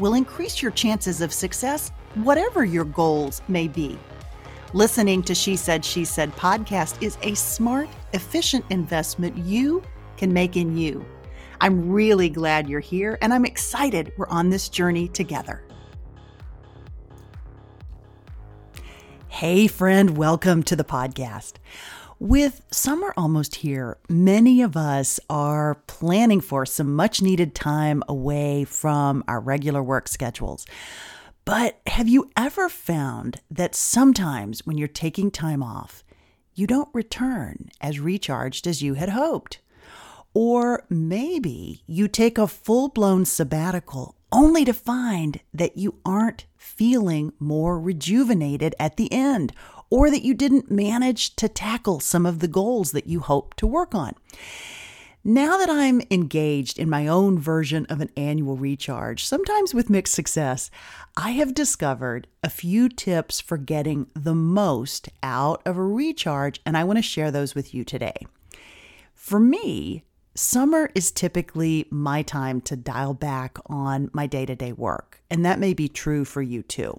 will increase your chances of success whatever your goals may be. Listening to She Said, She Said podcast is a smart, efficient investment you can make in you. I'm really glad you're here and I'm excited we're on this journey together. Hey, friend, welcome to the podcast. With summer almost here, many of us are planning for some much needed time away from our regular work schedules. But have you ever found that sometimes when you're taking time off, you don't return as recharged as you had hoped? Or maybe you take a full blown sabbatical only to find that you aren't feeling more rejuvenated at the end, or that you didn't manage to tackle some of the goals that you hoped to work on. Now that I'm engaged in my own version of an annual recharge, sometimes with mixed success, I have discovered a few tips for getting the most out of a recharge, and I want to share those with you today. For me, summer is typically my time to dial back on my day to day work, and that may be true for you too.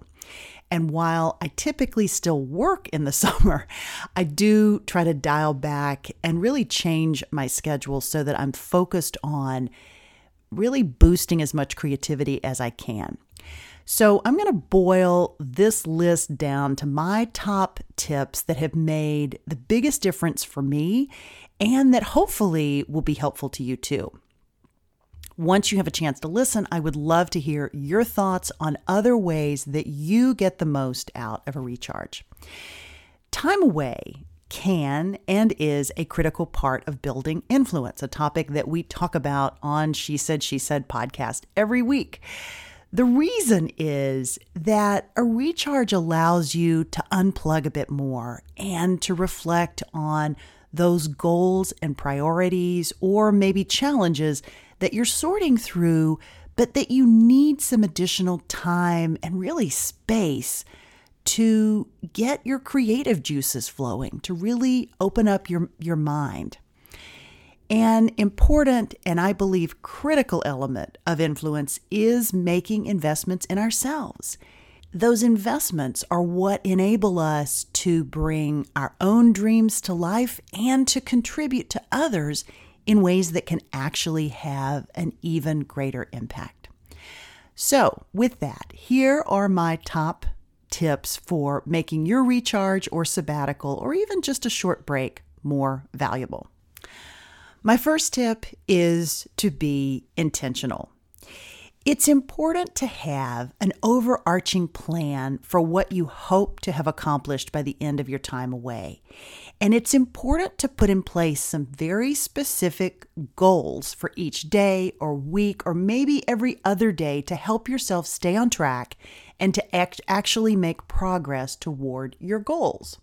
And while I typically still work in the summer, I do try to dial back and really change my schedule so that I'm focused on really boosting as much creativity as I can. So, I'm going to boil this list down to my top tips that have made the biggest difference for me and that hopefully will be helpful to you too. Once you have a chance to listen, I would love to hear your thoughts on other ways that you get the most out of a recharge. Time away can and is a critical part of building influence, a topic that we talk about on She Said, She Said podcast every week. The reason is that a recharge allows you to unplug a bit more and to reflect on those goals and priorities or maybe challenges that you're sorting through, but that you need some additional time and really space to get your creative juices flowing, to really open up your, your mind. An important and I believe critical element of influence is making investments in ourselves. Those investments are what enable us to bring our own dreams to life and to contribute to others in ways that can actually have an even greater impact. So, with that, here are my top tips for making your recharge or sabbatical or even just a short break more valuable. My first tip is to be intentional. It's important to have an overarching plan for what you hope to have accomplished by the end of your time away. And it's important to put in place some very specific goals for each day or week or maybe every other day to help yourself stay on track and to act- actually make progress toward your goals.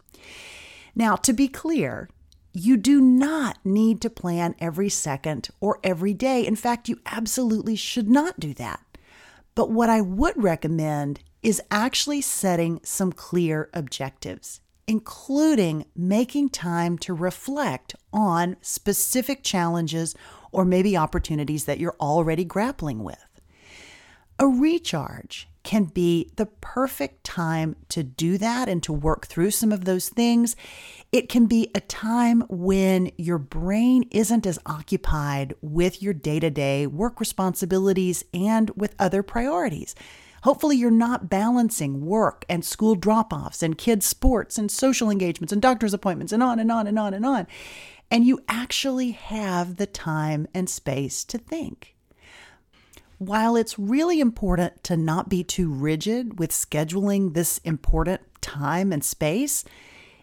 Now, to be clear, you do not need to plan every second or every day. In fact, you absolutely should not do that. But what I would recommend is actually setting some clear objectives, including making time to reflect on specific challenges or maybe opportunities that you're already grappling with. A recharge can be the perfect time to do that and to work through some of those things. It can be a time when your brain isn't as occupied with your day to day work responsibilities and with other priorities. Hopefully, you're not balancing work and school drop offs and kids' sports and social engagements and doctor's appointments and on and on and on and on. And you actually have the time and space to think. While it's really important to not be too rigid with scheduling this important time and space,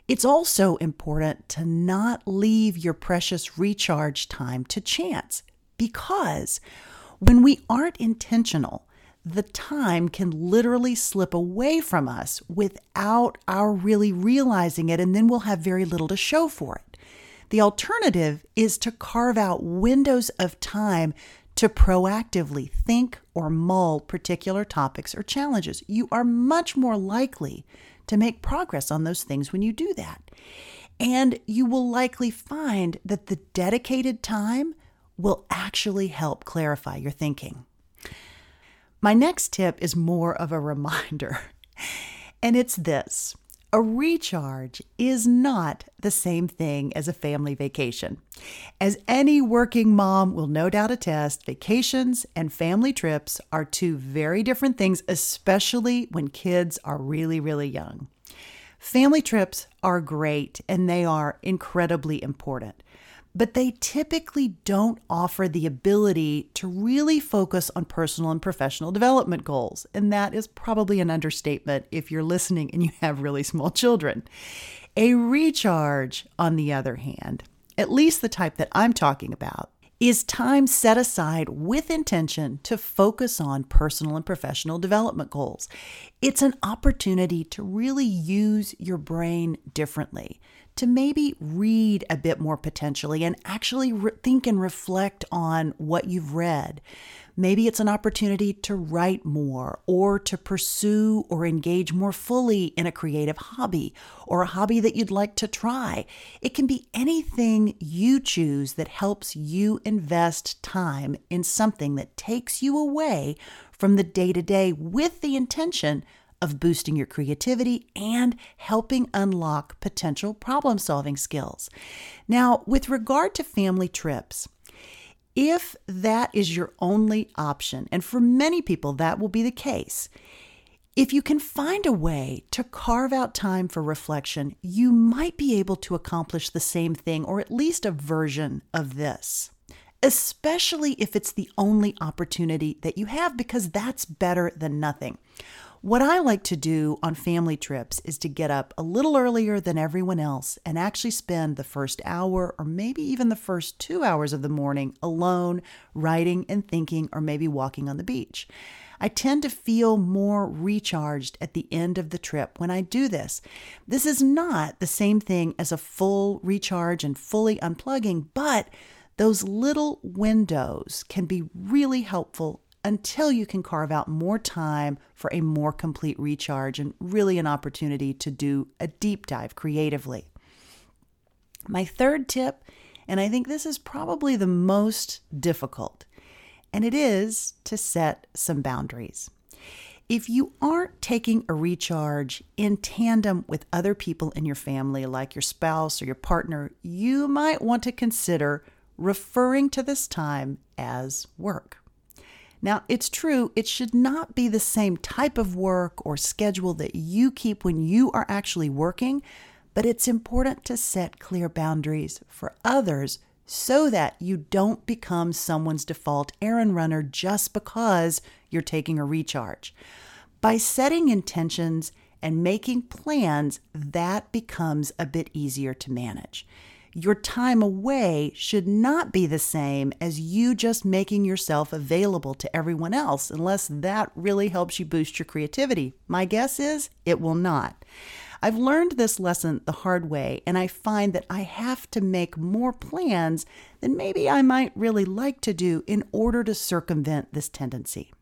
it's also important to not leave your precious recharge time to chance because when we aren't intentional, the time can literally slip away from us without our really realizing it, and then we'll have very little to show for it. The alternative is to carve out windows of time to proactively think or mull particular topics or challenges. You are much more likely to make progress on those things when you do that. And you will likely find that the dedicated time will actually help clarify your thinking. My next tip is more of a reminder, and it's this a recharge is not the same thing as a family vacation. As any working mom will no doubt attest, vacations and family trips are two very different things, especially when kids are really, really young. Family trips are great and they are incredibly important but they typically don't offer the ability to really focus on personal and professional development goals. And that is probably an understatement if you're listening and you have really small children. A recharge, on the other hand, at least the type that I'm talking about, is time set aside with intention to focus on personal and professional development goals. It's an opportunity to really use your brain differently, to maybe read a bit more potentially and actually re- think and reflect on what you've read. Maybe it's an opportunity to write more or to pursue or engage more fully in a creative hobby or a hobby that you'd like to try. It can be anything you choose that helps you invest time in something that takes you away from the day to day with the intention of boosting your creativity and helping unlock potential problem solving skills. Now, with regard to family trips, if that is your only option, and for many people that will be the case, if you can find a way to carve out time for reflection, you might be able to accomplish the same thing or at least a version of this, especially if it's the only opportunity that you have, because that's better than nothing. What I like to do on family trips is to get up a little earlier than everyone else and actually spend the first hour or maybe even the first two hours of the morning alone, writing and thinking, or maybe walking on the beach. I tend to feel more recharged at the end of the trip when I do this. This is not the same thing as a full recharge and fully unplugging, but those little windows can be really helpful until you can carve out more time for a more complete recharge and really an opportunity to do a deep dive creatively. My third tip, and I think this is probably the most difficult, and it is to set some boundaries. If you aren't taking a recharge in tandem with other people in your family, like your spouse or your partner, you might want to consider referring to this time as work. Now, it's true, it should not be the same type of work or schedule that you keep when you are actually working, but it's important to set clear boundaries for others so that you don't become someone's default errand runner just because you're taking a recharge. By setting intentions and making plans, that becomes a bit easier to manage your time away should not be the same as you just making yourself available to everyone else, unless that really helps you boost your creativity. My guess is it will not. I've learned this lesson the hard way, and I find that I have to make more plans than maybe I might really like to do in order to circumvent this tendency.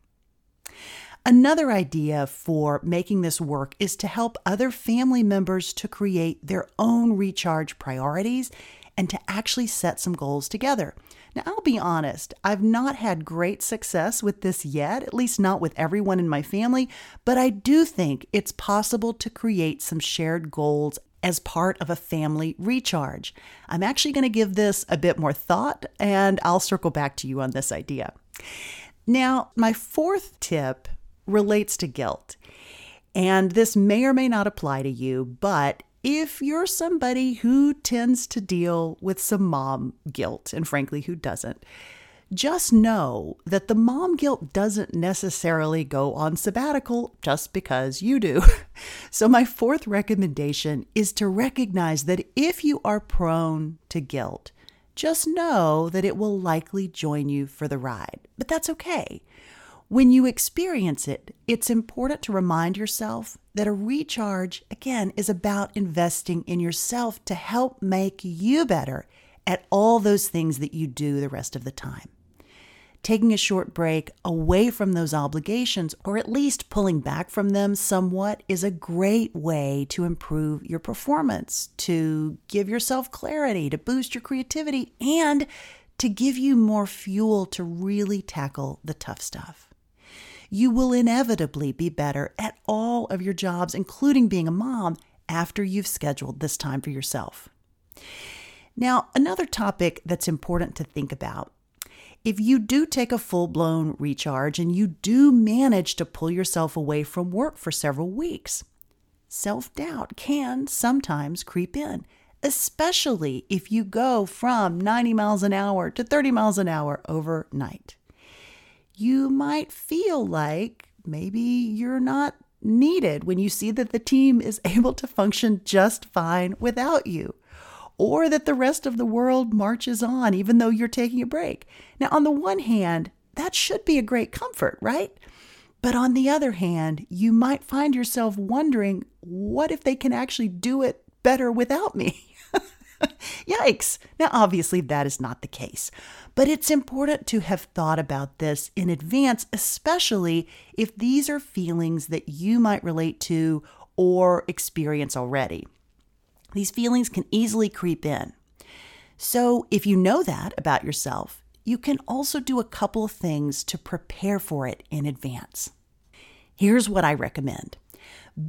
Another idea for making this work is to help other family members to create their own recharge priorities and to actually set some goals together. Now, I'll be honest, I've not had great success with this yet, at least not with everyone in my family, but I do think it's possible to create some shared goals as part of a family recharge. I'm actually going to give this a bit more thought and I'll circle back to you on this idea. Now, my fourth tip relates to guilt. And this may or may not apply to you, but if you're somebody who tends to deal with some mom guilt, and frankly, who doesn't, just know that the mom guilt doesn't necessarily go on sabbatical just because you do. So, my fourth recommendation is to recognize that if you are prone to guilt, just know that it will likely join you for the ride. But that's okay. When you experience it, it's important to remind yourself that a recharge, again, is about investing in yourself to help make you better at all those things that you do the rest of the time taking a short break away from those obligations, or at least pulling back from them somewhat, is a great way to improve your performance, to give yourself clarity, to boost your creativity, and to give you more fuel to really tackle the tough stuff. You will inevitably be better at all of your jobs, including being a mom, after you've scheduled this time for yourself. Now, another topic that's important to think about if you do take a full blown recharge and you do manage to pull yourself away from work for several weeks, self doubt can sometimes creep in, especially if you go from 90 miles an hour to 30 miles an hour overnight. You might feel like maybe you're not needed when you see that the team is able to function just fine without you or that the rest of the world marches on even though you're taking a break. Now, on the one hand, that should be a great comfort, right? But on the other hand, you might find yourself wondering what if they can actually do it better without me? Yikes. Now, obviously, that is not the case, but it's important to have thought about this in advance, especially if these are feelings that you might relate to or experience already. These feelings can easily creep in. So, if you know that about yourself, you can also do a couple of things to prepare for it in advance. Here's what I recommend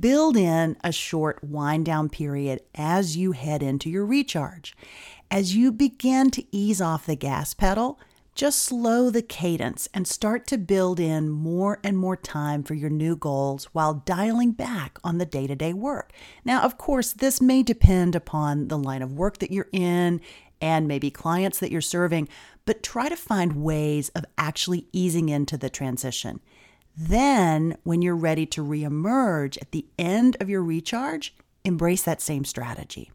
build in a short wind down period as you head into your recharge. As you begin to ease off the gas pedal, just slow the cadence and start to build in more and more time for your new goals while dialing back on the day to day work. Now, of course, this may depend upon the line of work that you're in and maybe clients that you're serving, but try to find ways of actually easing into the transition. Then, when you're ready to reemerge at the end of your recharge, embrace that same strategy.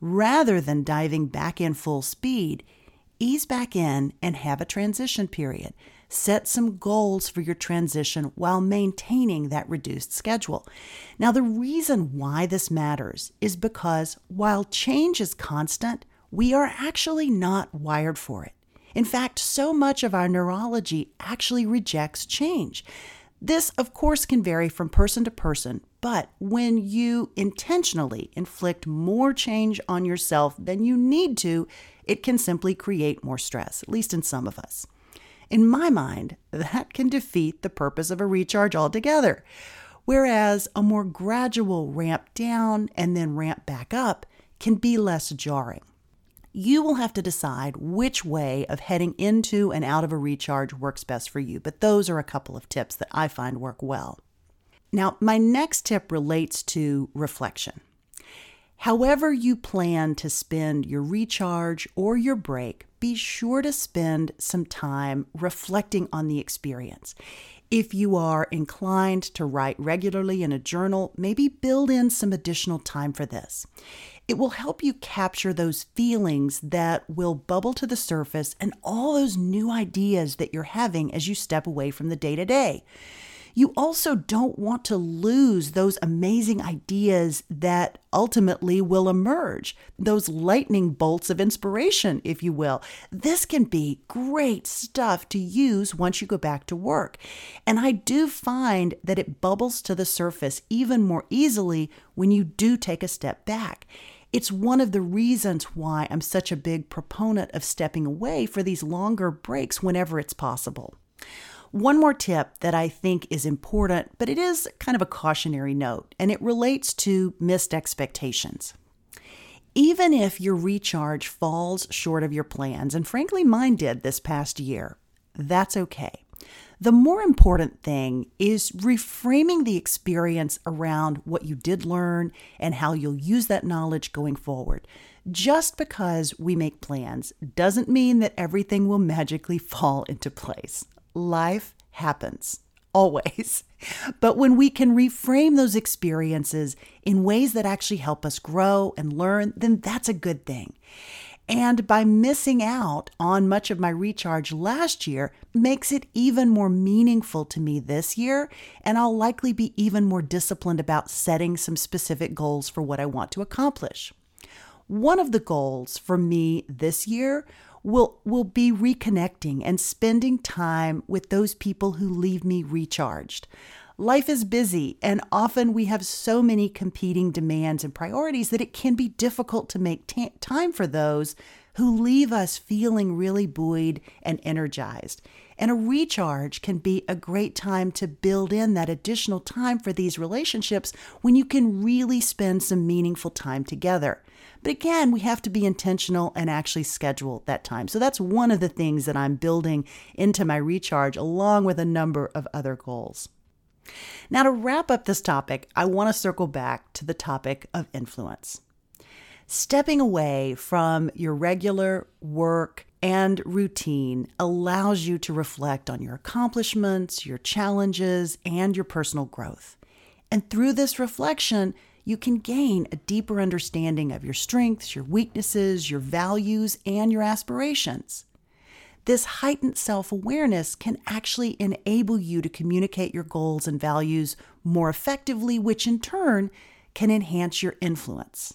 Rather than diving back in full speed, ease back in and have a transition period. Set some goals for your transition while maintaining that reduced schedule. Now, the reason why this matters is because while change is constant, we are actually not wired for it. In fact, so much of our neurology actually rejects change. This, of course, can vary from person to person, but when you intentionally inflict more change on yourself than you need to, it can simply create more stress, at least in some of us. In my mind, that can defeat the purpose of a recharge altogether. Whereas a more gradual ramp down and then ramp back up can be less jarring. You will have to decide which way of heading into and out of a recharge works best for you, but those are a couple of tips that I find work well. Now, my next tip relates to reflection. However, you plan to spend your recharge or your break, be sure to spend some time reflecting on the experience. If you are inclined to write regularly in a journal, maybe build in some additional time for this. It will help you capture those feelings that will bubble to the surface and all those new ideas that you're having as you step away from the day to day. You also don't want to lose those amazing ideas that ultimately will emerge, those lightning bolts of inspiration, if you will. This can be great stuff to use once you go back to work. And I do find that it bubbles to the surface even more easily when you do take a step back. It's one of the reasons why I'm such a big proponent of stepping away for these longer breaks whenever it's possible. One more tip that I think is important, but it is kind of a cautionary note, and it relates to missed expectations. Even if your recharge falls short of your plans, and frankly, mine did this past year, that's okay. The more important thing is reframing the experience around what you did learn and how you'll use that knowledge going forward. Just because we make plans doesn't mean that everything will magically fall into place. Life happens always. But when we can reframe those experiences in ways that actually help us grow and learn, then that's a good thing. And by missing out on much of my recharge last year makes it even more meaningful to me this year. And I'll likely be even more disciplined about setting some specific goals for what I want to accomplish. One of the goals for me this year will will be reconnecting and spending time with those people who leave me recharged. Life is busy, and often we have so many competing demands and priorities that it can be difficult to make t- time for those who leave us feeling really buoyed and energized. And a recharge can be a great time to build in that additional time for these relationships when you can really spend some meaningful time together. But again, we have to be intentional and actually schedule that time. So that's one of the things that I'm building into my recharge, along with a number of other goals. Now, to wrap up this topic, I want to circle back to the topic of influence. Stepping away from your regular work and routine allows you to reflect on your accomplishments, your challenges, and your personal growth. And through this reflection, you can gain a deeper understanding of your strengths, your weaknesses, your values, and your aspirations. This heightened self awareness can actually enable you to communicate your goals and values more effectively, which in turn can enhance your influence.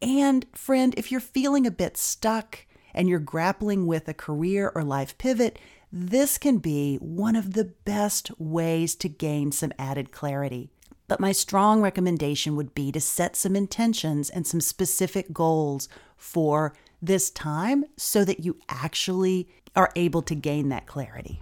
And, friend, if you're feeling a bit stuck and you're grappling with a career or life pivot, this can be one of the best ways to gain some added clarity. But my strong recommendation would be to set some intentions and some specific goals for this time so that you actually are able to gain that clarity.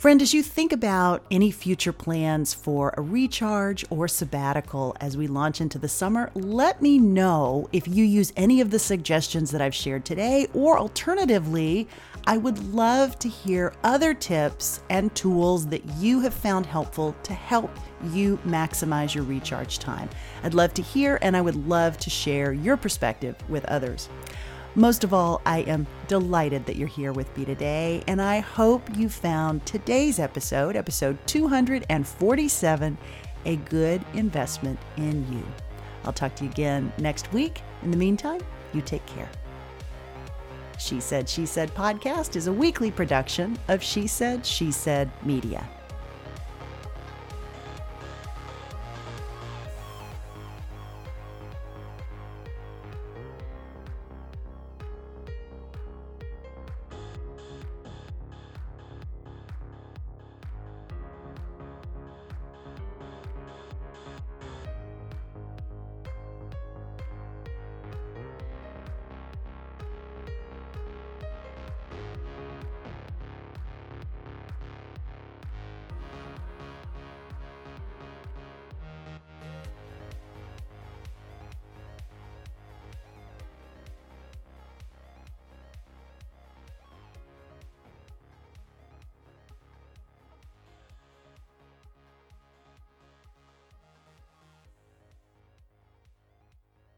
Friend, as you think about any future plans for a recharge or sabbatical as we launch into the summer, let me know if you use any of the suggestions that I've shared today, or alternatively, I would love to hear other tips and tools that you have found helpful to help you maximize your recharge time. I'd love to hear and I would love to share your perspective with others. Most of all, I am delighted that you're here with me today, and I hope you found today's episode, episode 247, a good investment in you. I'll talk to you again next week. In the meantime, you take care. She Said, She Said podcast is a weekly production of She Said, She Said Media.